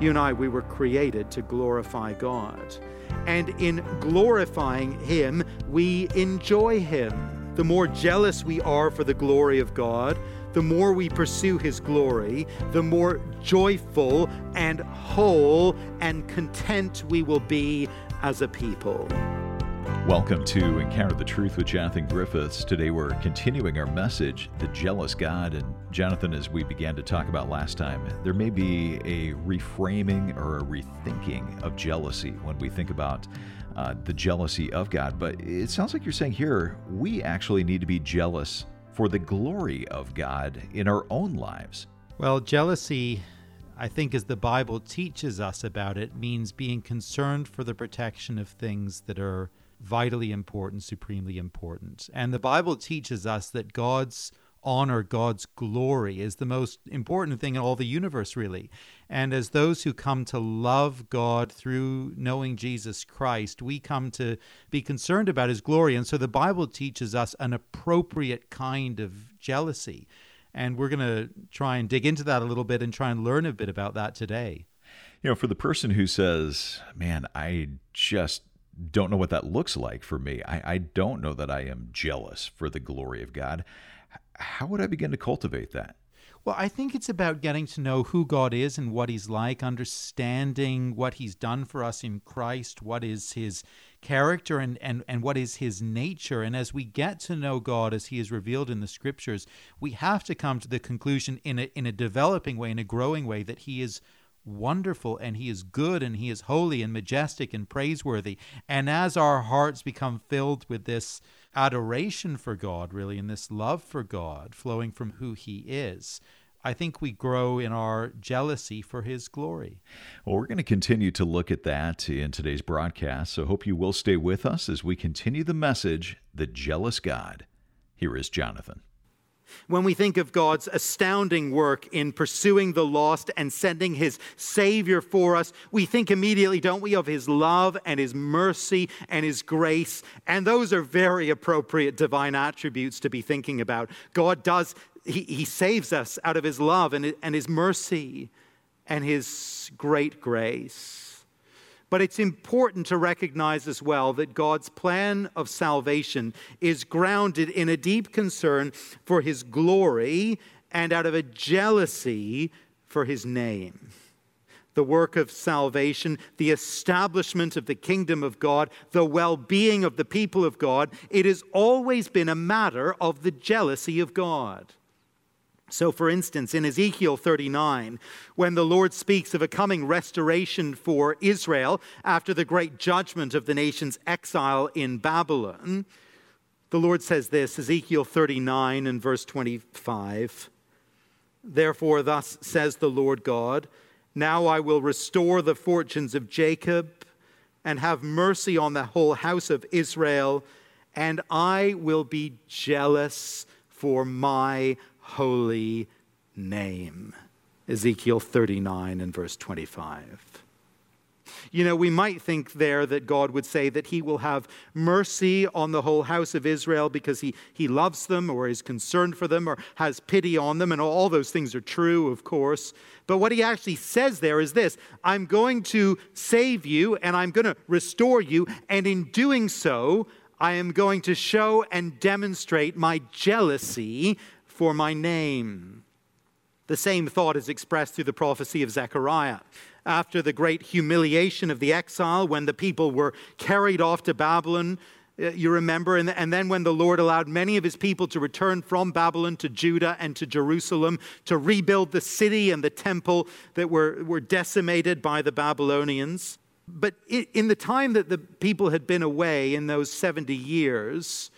You and I, we were created to glorify God. And in glorifying Him, we enjoy Him. The more jealous we are for the glory of God, the more we pursue His glory, the more joyful and whole and content we will be as a people. Welcome to Encounter the Truth with Jonathan Griffiths. Today we're continuing our message, The Jealous God. And Jonathan, as we began to talk about last time, there may be a reframing or a rethinking of jealousy when we think about uh, the jealousy of God. But it sounds like you're saying here we actually need to be jealous for the glory of God in our own lives. Well, jealousy I think, as the Bible teaches us about it, means being concerned for the protection of things that are vitally important, supremely important. And the Bible teaches us that God's honor, God's glory is the most important thing in all the universe, really. And as those who come to love God through knowing Jesus Christ, we come to be concerned about his glory. And so the Bible teaches us an appropriate kind of jealousy. And we're going to try and dig into that a little bit and try and learn a bit about that today. You know, for the person who says, man, I just don't know what that looks like for me. I, I don't know that I am jealous for the glory of God. How would I begin to cultivate that? Well, I think it's about getting to know who God is and what He's like, understanding what He's done for us in Christ, what is His character and, and, and what is His nature. And as we get to know God as He is revealed in the Scriptures, we have to come to the conclusion in a, in a developing way, in a growing way, that He is wonderful and he is good and he is holy and majestic and praiseworthy. And as our hearts become filled with this adoration for God, really, and this love for God flowing from who he is, I think we grow in our jealousy for his glory. Well, we're going to continue to look at that in today's broadcast, so hope you will stay with us as we continue the message The Jealous God. Here is Jonathan. When we think of God's astounding work in pursuing the lost and sending his Savior for us, we think immediately, don't we, of his love and his mercy and his grace. And those are very appropriate divine attributes to be thinking about. God does, he, he saves us out of his love and, and his mercy and his great grace. But it's important to recognize as well that God's plan of salvation is grounded in a deep concern for his glory and out of a jealousy for his name. The work of salvation, the establishment of the kingdom of God, the well being of the people of God, it has always been a matter of the jealousy of God. So, for instance, in Ezekiel 39, when the Lord speaks of a coming restoration for Israel after the great judgment of the nation's exile in Babylon, the Lord says this Ezekiel 39 and verse 25 Therefore, thus says the Lord God, now I will restore the fortunes of Jacob and have mercy on the whole house of Israel, and I will be jealous for my holy name. Ezekiel 39 and verse 25. You know, we might think there that God would say that he will have mercy on the whole house of Israel because he, he loves them or is concerned for them or has pity on them, and all those things are true, of course. But what he actually says there is this I'm going to save you and I'm going to restore you, and in doing so, I am going to show and demonstrate my jealousy for my name. The same thought is expressed through the prophecy of Zechariah. After the great humiliation of the exile, when the people were carried off to Babylon, uh, you remember, and, then when the Lord allowed many of his people to return from Babylon to Judah and to Jerusalem to rebuild the city and the temple that were, were decimated by the Babylonians. But in the time that the people had been away in those 70 years,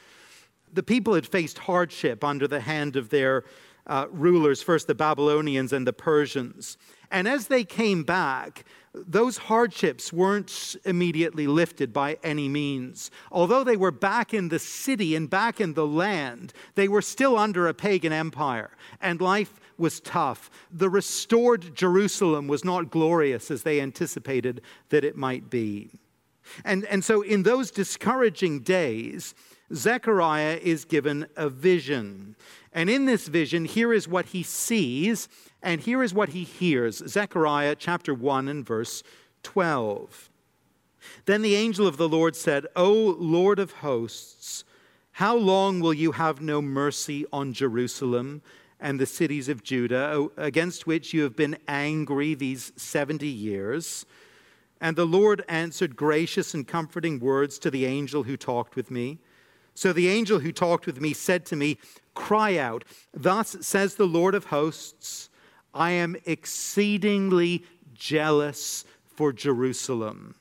the people had faced hardship under the hand of their uh, rulers, first the Babylonians and the Persians. And as they came back, those hardships weren't immediately lifted by any means. Although they were back in the city and back in the land, they were still under a pagan empire, and life was tough. The restored Jerusalem was not glorious as they anticipated that it might be. And, and so, in those discouraging days, Zechariah is given a vision. And in this vision, here is what he sees, and here is what he hears. Zechariah chapter 1 and verse 12. Then the angel of the Lord said, O Lord of hosts, how long will you have no mercy on Jerusalem and the cities of Judah, against which you have been angry these 70 years? And the Lord answered gracious and comforting words to the angel who talked with me. So the angel who talked with me said to me, Cry out, Thus says the Lord of hosts, I am exceedingly jealous for Jerusalem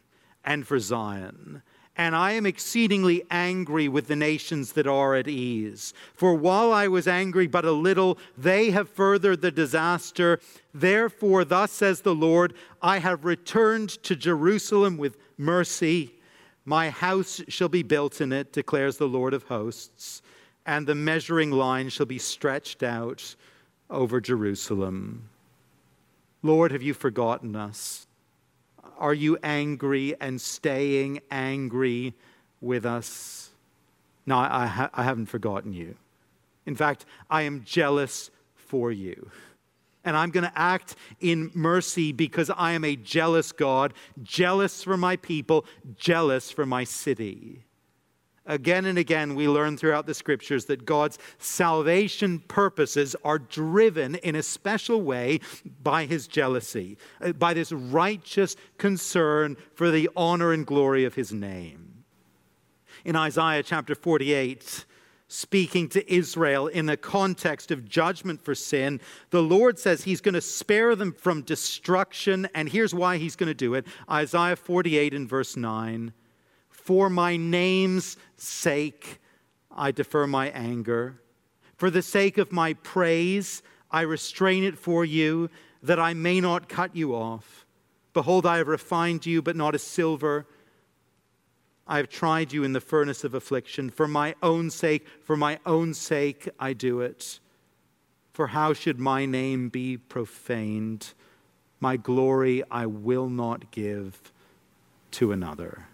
and for Zion. And I am exceedingly angry with the nations that are at ease. For while I was angry but a little, they have furthered the disaster. Therefore, thus says the Lord, I have returned to Jerusalem with mercy my house shall be built in it, declares the Lord of hosts, and the measuring line shall be stretched out over Jerusalem. Lord, have you forgotten us? Are you angry and staying angry with us? No, I, ha- I haven't forgotten you. In fact, I am jealous for you and I'm going to act in mercy because I am a jealous God, jealous for my people, jealous for my city. Again and again, we learn throughout the scriptures that God's salvation purposes are driven in a special way by his jealousy, uh, by this righteous concern for the honor and glory of his name. In Isaiah chapter 48, speaking to Israel in the context of judgment for sin, the Lord says he's going to spare them from destruction. And here's why he's going to do it Isaiah 48 and verse 9 For my name's sake, I defer my anger. For the sake of my praise, I restrain it for you, that I may not cut you off. Behold, I have refined you, but not as silver I have tried you in the furnace of affliction. For my own sake, for my own sake, I do it. For how should my name be profaned? My glory I will not give to another.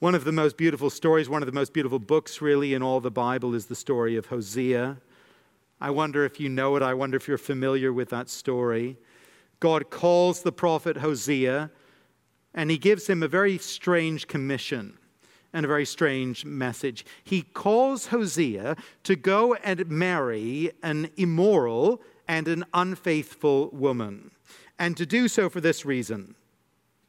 One of the most beautiful stories, one of the most beautiful books, really, in all the Bible is the story of Hosea. I wonder if you know it. I wonder if you're familiar with that story. God calls the prophet Hosea and he gives him a very strange commission and a very strange message. He calls Hosea to go and marry an immoral and an unfaithful woman, and to do so for this reason.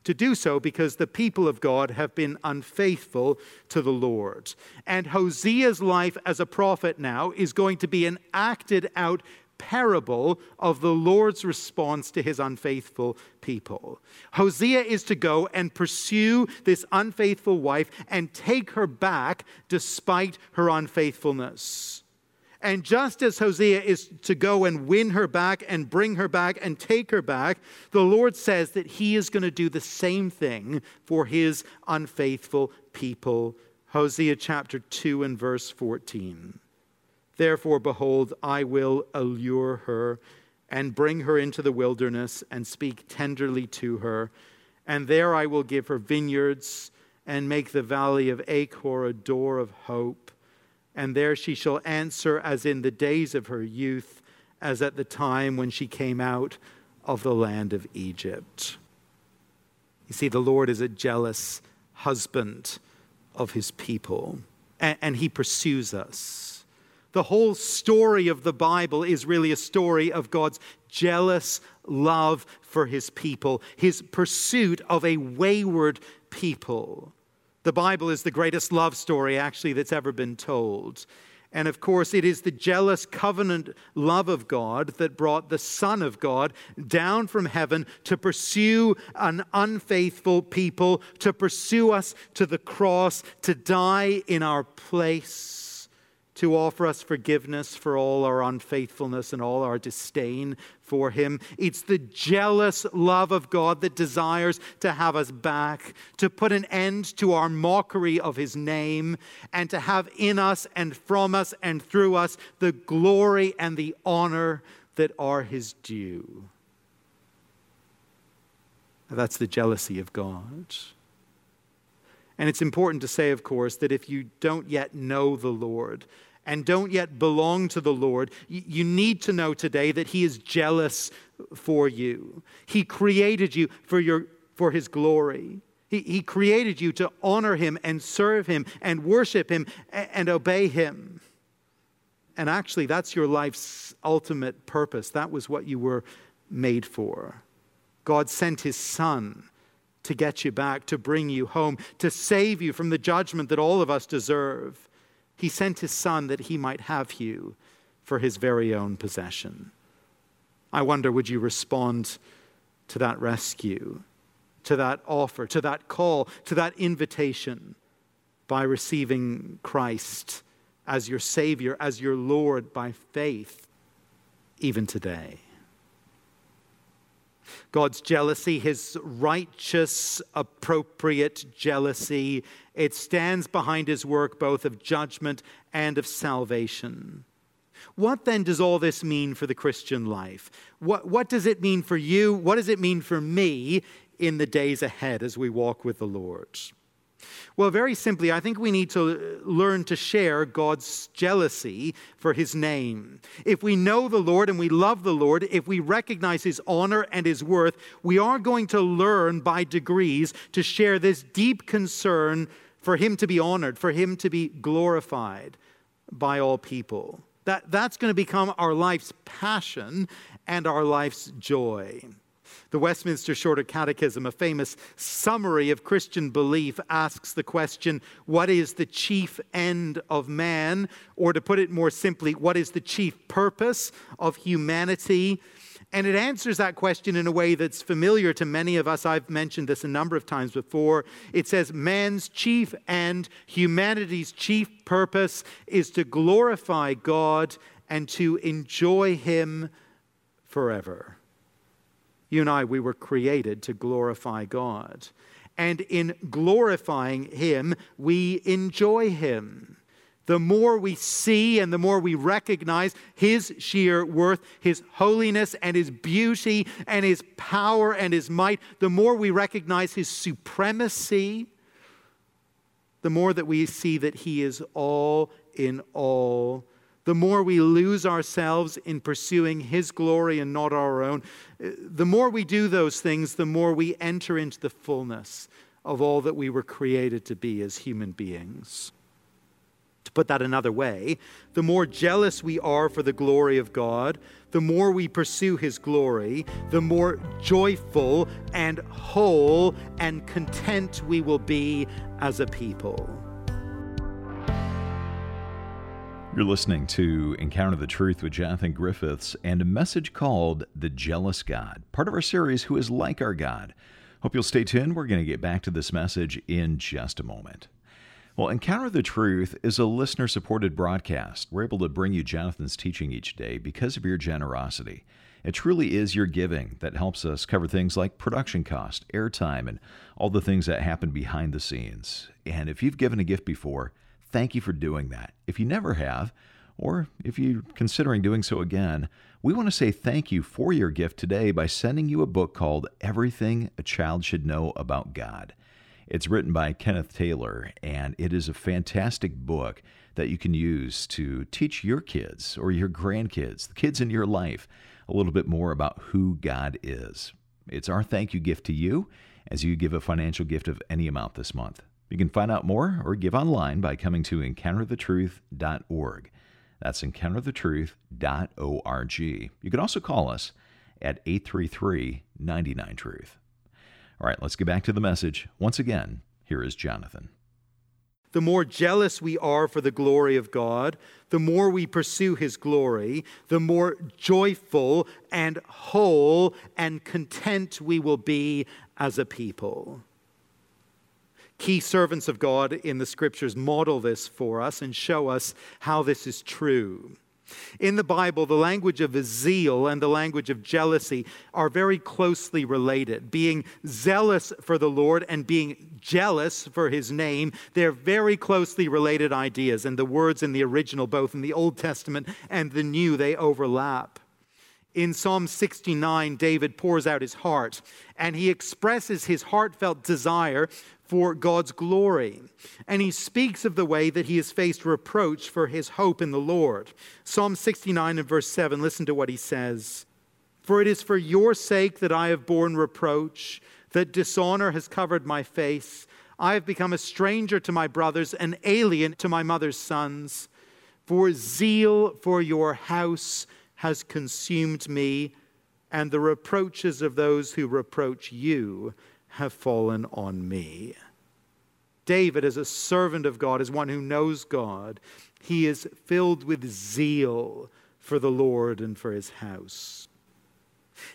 To do so because the people of God have been unfaithful to the Lord. And Hosea's life as a prophet now is going to be an acted out parable of the Lord's response to his unfaithful people. Hosea is to go and pursue this unfaithful wife and take her back despite her unfaithfulness. And just as Hosea is to go and win her back and bring her back and take her back, the Lord says that he is going to do the same thing for his unfaithful people. Hosea chapter 2 and verse 14. Therefore, behold, I will allure her and bring her into the wilderness and speak tenderly to her. And there I will give her vineyards and make the valley of Achor a door of hope. And there she shall answer as in the days of her youth, as at the time when she came out of the land of Egypt. You see, the Lord is a jealous husband of his people, and, and he pursues us. The whole story of the Bible is really a story of God's jealous love for his people, his pursuit of a wayward people. The Bible is the greatest love story, actually, that's ever been told. And of course, it is the jealous covenant love of God that brought the Son of God down from heaven to pursue an unfaithful people, to pursue us to the cross, to die in our place to offer us forgiveness for all our unfaithfulness and all our disdain for Him. It's the jealous love of God that desires to have us back, to put an end to our mockery of His name, and to have in us and from us and through us the glory and the honor that are His due. That's the jealousy of God. And it's important to say, of course, that if you don't yet know the Lord and don't yet belong to the Lord, you need to know today that He is jealous for you. He created you for, your, for His glory. He, he created you to honor Him and serve Him and worship Him and, and obey Him. And actually, that's your life's ultimate purpose. That was what you were made for. God sent His Son to get you back, to bring you home, to save you from the judgment that all of us deserve. He sent his son that he might have you for his very own possession. I wonder, would you respond to that rescue, to that offer, to that call, to that invitation by receiving Christ as your Savior, as your Lord by faith, even today? God's jealousy, his righteous, appropriate jealousy, it stands behind his work both of judgment and of salvation. What then does all this mean for the Christian life? What, what does it mean for you? What does it mean for me in the days ahead as we walk with the Lord? Well, very simply, I think we need to learn to share God's jealousy for his name. If we know the Lord and we love the Lord, if we recognize his honor and his worth, we are going to learn by degrees to share this deep concern for him to be honored, for him to be glorified by all people. That, that's going to become our life's passion and our life's joy. The Westminster Shorter Catechism, a famous summary of Christian belief, asks the question what is the chief end of man? Or to put it more simply, what is the chief purpose of humanity? And it answers that question in a way that's familiar to many of us. I've mentioned this a number of times before. It says, Man's chief end, humanity's chief purpose is to glorify God and to enjoy Him forever. You and I, we were created to glorify God. And in glorifying Him, we enjoy Him. The more we see and the more we recognize His sheer worth, His holiness and His beauty and His power and His might, the more we recognize His supremacy, the more that we see that He is all in all the more we lose ourselves in pursuing His glory and not our own, eh, the more we do those things, the more we enter into the fullness of all that we were created to be as human beings. To put that another way, the more jealous we are for the glory of God, the more we pursue His glory, the more joyful and whole and content we will be as a people. You're listening to Encounter the Truth with Jonathan Griffiths and a message called The Jealous God, part of our series, Who is Like Our God. Hope you'll stay tuned. We're going to get back to this message in just a moment. Well, Encounter the Truth is a listener supported broadcast. We're able to bring you Jonathan's teaching each day because of your generosity. It truly is your giving that helps us cover things like production cost, airtime, and all the things that happen behind the scenes. And if you've given a gift before, thank you for doing that. If you never have, or if you're considering doing so again, we want to say thank you for your gift today by sending you a book called Everything a Child Should Know About God. It's written by Kenneth Taylor, and it is a fantastic book that you can use to teach your kids or your grandkids, the kids in your life, a little bit more about who God is. It's our thank you gift to you as you give a financial gift of any amount this month. You can find out more or give online by coming to encounterthetruth.org. That's encounterthetruth.org. You can also call us at 833 99 Truth. All right, let's get back to the message. Once again, here is Jonathan. The more jealous we are for the glory of God, the more we pursue His glory, the more joyful and whole and content we will be as a people. Key servants of God in the scriptures model this for us and show us how this is true. In the Bible, the language of zeal and the language of jealousy are very closely related. Being zealous for the Lord and being jealous for his name, they're very closely related ideas. And the words in the original, both in the Old Testament and the New, they overlap. In Psalm 69, David pours out his heart and he expresses his heartfelt desire for God's glory. And he speaks of the way that he has faced reproach for his hope in the Lord. Psalm 69 and verse 7, listen to what he says For it is for your sake that I have borne reproach, that dishonor has covered my face. I have become a stranger to my brothers, an alien to my mother's sons. For zeal for your house has consumed me, and the reproaches of those who reproach you have fallen on me. David, as a servant of God, as one who knows God, he is filled with zeal for the Lord and for his house.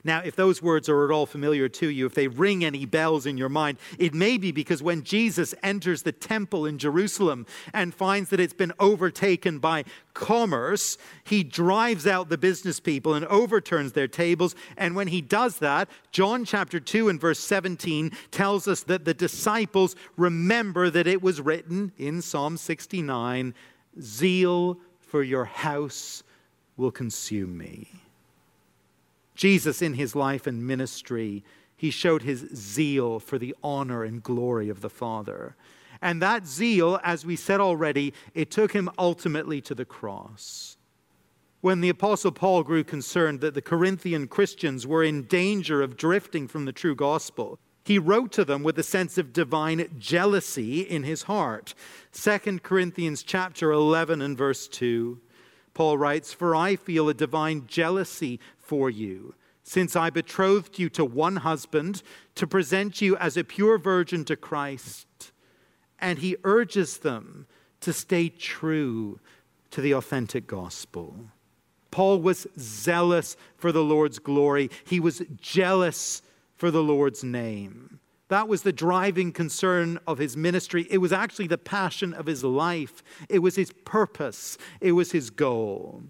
Now, if those words are at all familiar to you, if they ring any bells in your mind, it may be because when Jesus enters the temple in Jerusalem and finds that it's been overtaken by commerce, he drives out the business people and overturns their tables. And when he does that, John chapter 2 and verse 17 tells us that the disciples remember that it was written in Psalm 69 Zeal for your house will consume me. Jesus, in his life and ministry, he showed his zeal for the honor and glory of the Father. And that zeal, as we said already, it took him ultimately to the cross. When the Apostle Paul grew concerned that the Corinthian Christians were in danger of drifting from the true gospel, he wrote to them with a sense of divine jealousy in his heart. 2 Corinthians chapter 11 and verse 2. Paul writes, For I feel a divine jealousy for you, since I betrothed you to one husband to present you as a pure virgin to Christ. And he urges them to stay true to the authentic gospel. Paul was zealous for the Lord's glory, he was jealous for the Lord's name. That was the driving concern of his ministry. It was actually the passion of his life. It was his purpose. It was his goal.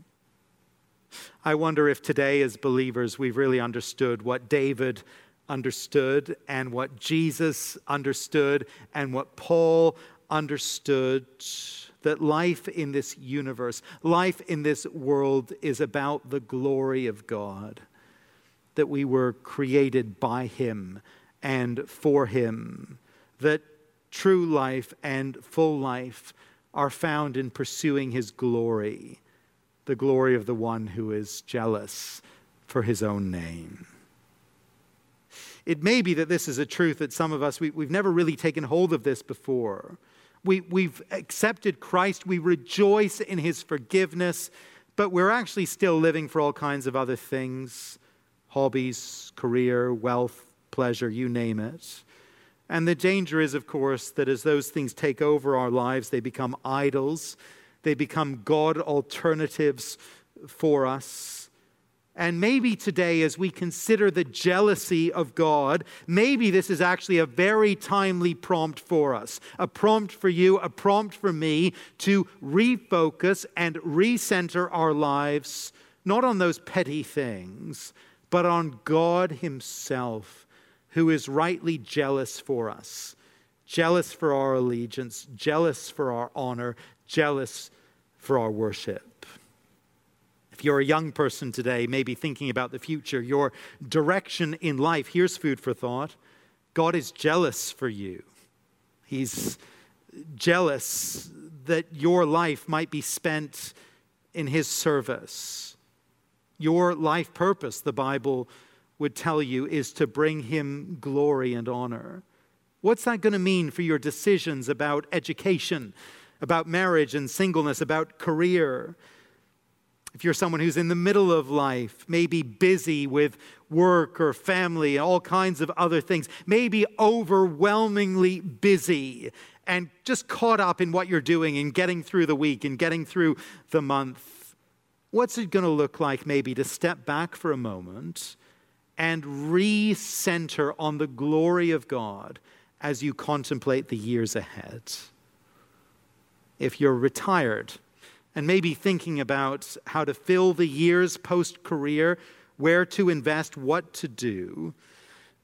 I wonder if today, as believers, we've really understood what David understood and what Jesus understood and what Paul understood that life in this universe, life in this world is about the glory of God, that we were created by Him and for Him, that true life and full life are found in pursuing His glory the glory of the one who is jealous for his own name. It may be that this is a truth that some of us, we, have never really taken hold of this before. We, we've accepted Christ, we rejoice in his forgiveness, but we're actually still living for all kinds of other things hobbies, career, wealth, pleasure, you name it. And the danger is, of course, that as those things take over our lives, they become idols they become God alternatives for us. And maybe today, as we consider the jealousy of God, maybe this is actually a very timely prompt for us. A prompt for you, a prompt for me to refocus and recenter our lives, not on those petty things, but on God Himself, who is rightly jealous for us, jealous for our allegiance, jealous for our honor, jealous for our worship. If you're a young person today, maybe thinking about the future, your direction in life, here's food for thought God is jealous for you. He's jealous that your life might be spent in His service. Your life purpose, the Bible would tell you, is to bring Him glory and honor. What's that going to mean for your decisions about education, about marriage and singleness, about career. If you're someone who's in the middle of life, maybe busy with work or family and all kinds of other things, maybe overwhelmingly busy and just caught up in what you're doing and getting through the week and getting through the month, what's it going to look like maybe to step back for a moment and recenter on the glory of God as you contemplate the years ahead? if you're retired and maybe thinking about how to fill the years post career, where to invest, what to do.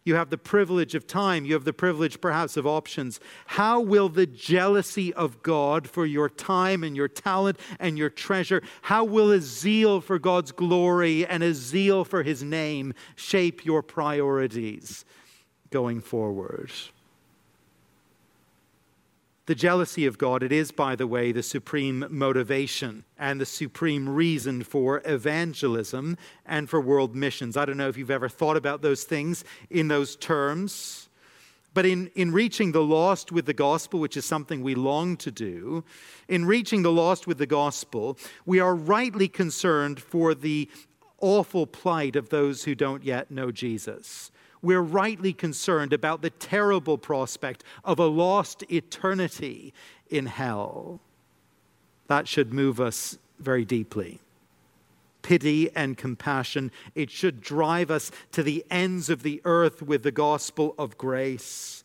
You have the privilege of time. You have the privilege, perhaps, of options. How will the jealousy of God for your time and your talent and your treasure, how will a zeal for God's glory and a zeal for his name shape your priorities going forward? The jealousy of God, it is, by the way, the supreme motivation and the supreme reason for evangelism and for world missions. I don't know if you've ever thought about those things in those terms. But in, in reaching the lost with the gospel, which is something we long to do, in reaching the lost with the gospel, we are rightly concerned for the awful plight of those who don't yet know Jesus we're rightly concerned about the terrible prospect of a lost eternity in hell. That should move us very deeply. Pity and compassion, it should drive us to the ends of the earth with the gospel of grace.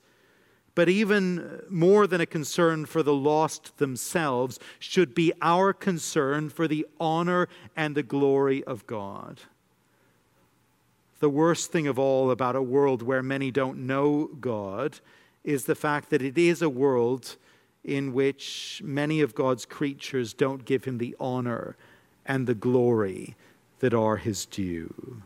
But even more than a concern for the lost themselves, should be our concern for the honor and the glory of God the worst thing of all about a world where many don't know God is the fact that it is a world in which many of God's creatures don't give him the honor and the glory that are his due.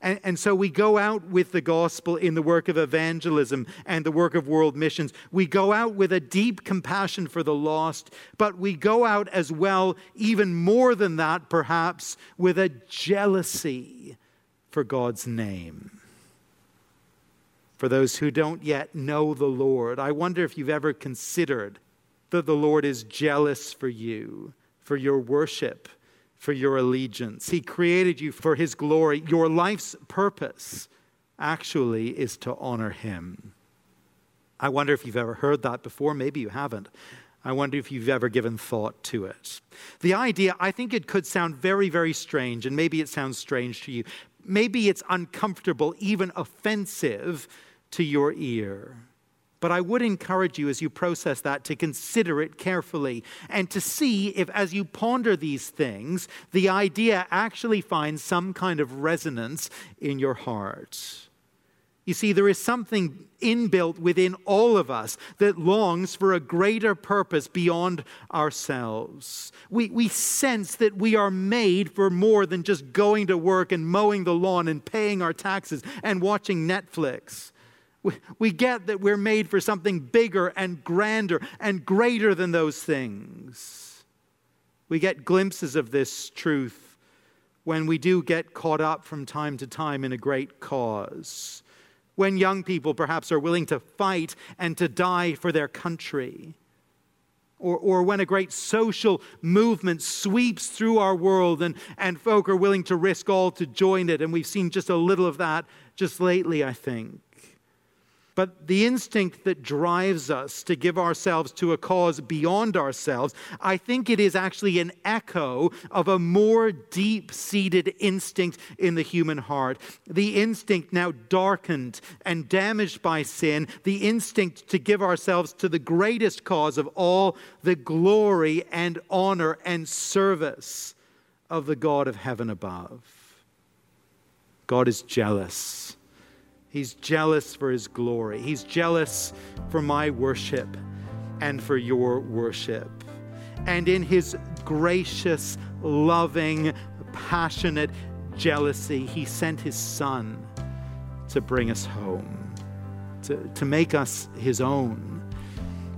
And, and, so we go out with the gospel in the work of evangelism and the work of world missions. We go out with a deep compassion for the lost, but we go out as well, even more than that, perhaps, with a jealousy for God's name. For those who don't yet know the Lord, I wonder if you've ever considered that the Lord is jealous for you, for your worship, for your allegiance. He created you for His glory. Your life's purpose actually is to honor Him. I wonder if you've ever heard that before. Maybe you haven't. I wonder if you've ever given thought to it. The idea, I think it could sound very, very strange, and maybe it sounds strange to you, maybe it's uncomfortable, even offensive to your ear. But I would encourage you as you process that to consider it carefully and to see if, as you ponder these things, the idea actually finds some kind of resonance in your heart. You see, there is something inbuilt within all of us that longs for a greater purpose beyond ourselves. We, we sense that we are made for more than just going to work and mowing the lawn and paying our taxes and watching Netflix. We, we get that we're made for something bigger and grander and greater than those things. We get glimpses of this truth when we do get caught up from time to time in a great cause when young people perhaps are willing to fight and to die for their country. Or, or when a great social movement sweeps through our world and, and folk are willing to risk all to join it. And we've seen just a little of that just lately, I think. But the instinct that drives us to give ourselves to a cause beyond ourselves, I think it is actually an echo of a more deep seated instinct in the human heart. The instinct now darkened and damaged by sin, the instinct to give ourselves to the greatest cause of all, the glory and honor and service of the God of heaven above. God is jealous He's jealous for his glory. He's jealous for my worship and for your worship. And in his gracious, loving, passionate jealousy, he sent his son to bring us home, to, to make us his own,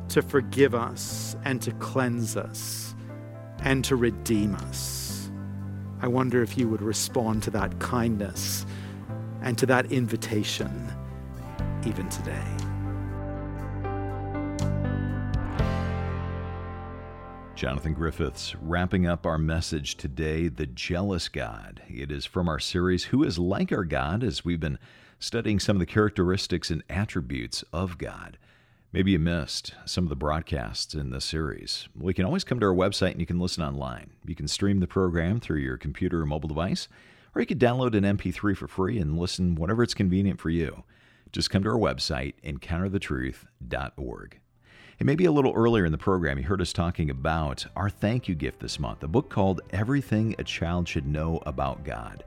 to forgive us and to cleanse us and to redeem us. I wonder if you would respond to that kindness and to that invitation even today. Jonathan Griffiths wrapping up our message today, The Jealous God. It is from our series, Who is Like Our God, as we've been studying some of the characteristics and attributes of God. Maybe you missed some of the broadcasts in this series. We can always come to our website and you can listen online. You can stream the program through your computer or mobile device or you could download an MP3 for free and listen whenever it's convenient for you. Just come to our website, encounterthetruth.org. And maybe a little earlier in the program, you heard us talking about our thank you gift this month, a book called Everything a Child Should Know About God.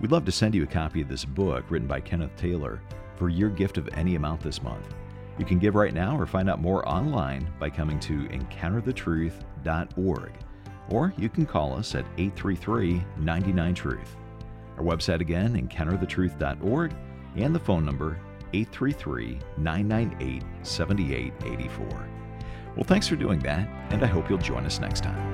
We'd love to send you a copy of this book written by Kenneth Taylor for your gift of any amount this month. You can give right now or find out more online by coming to encounterthetruth.org. Or you can call us at 833 99 Truth. Our website again, encounterthetruth.org, and the phone number 833 998 7884. Well, thanks for doing that, and I hope you'll join us next time.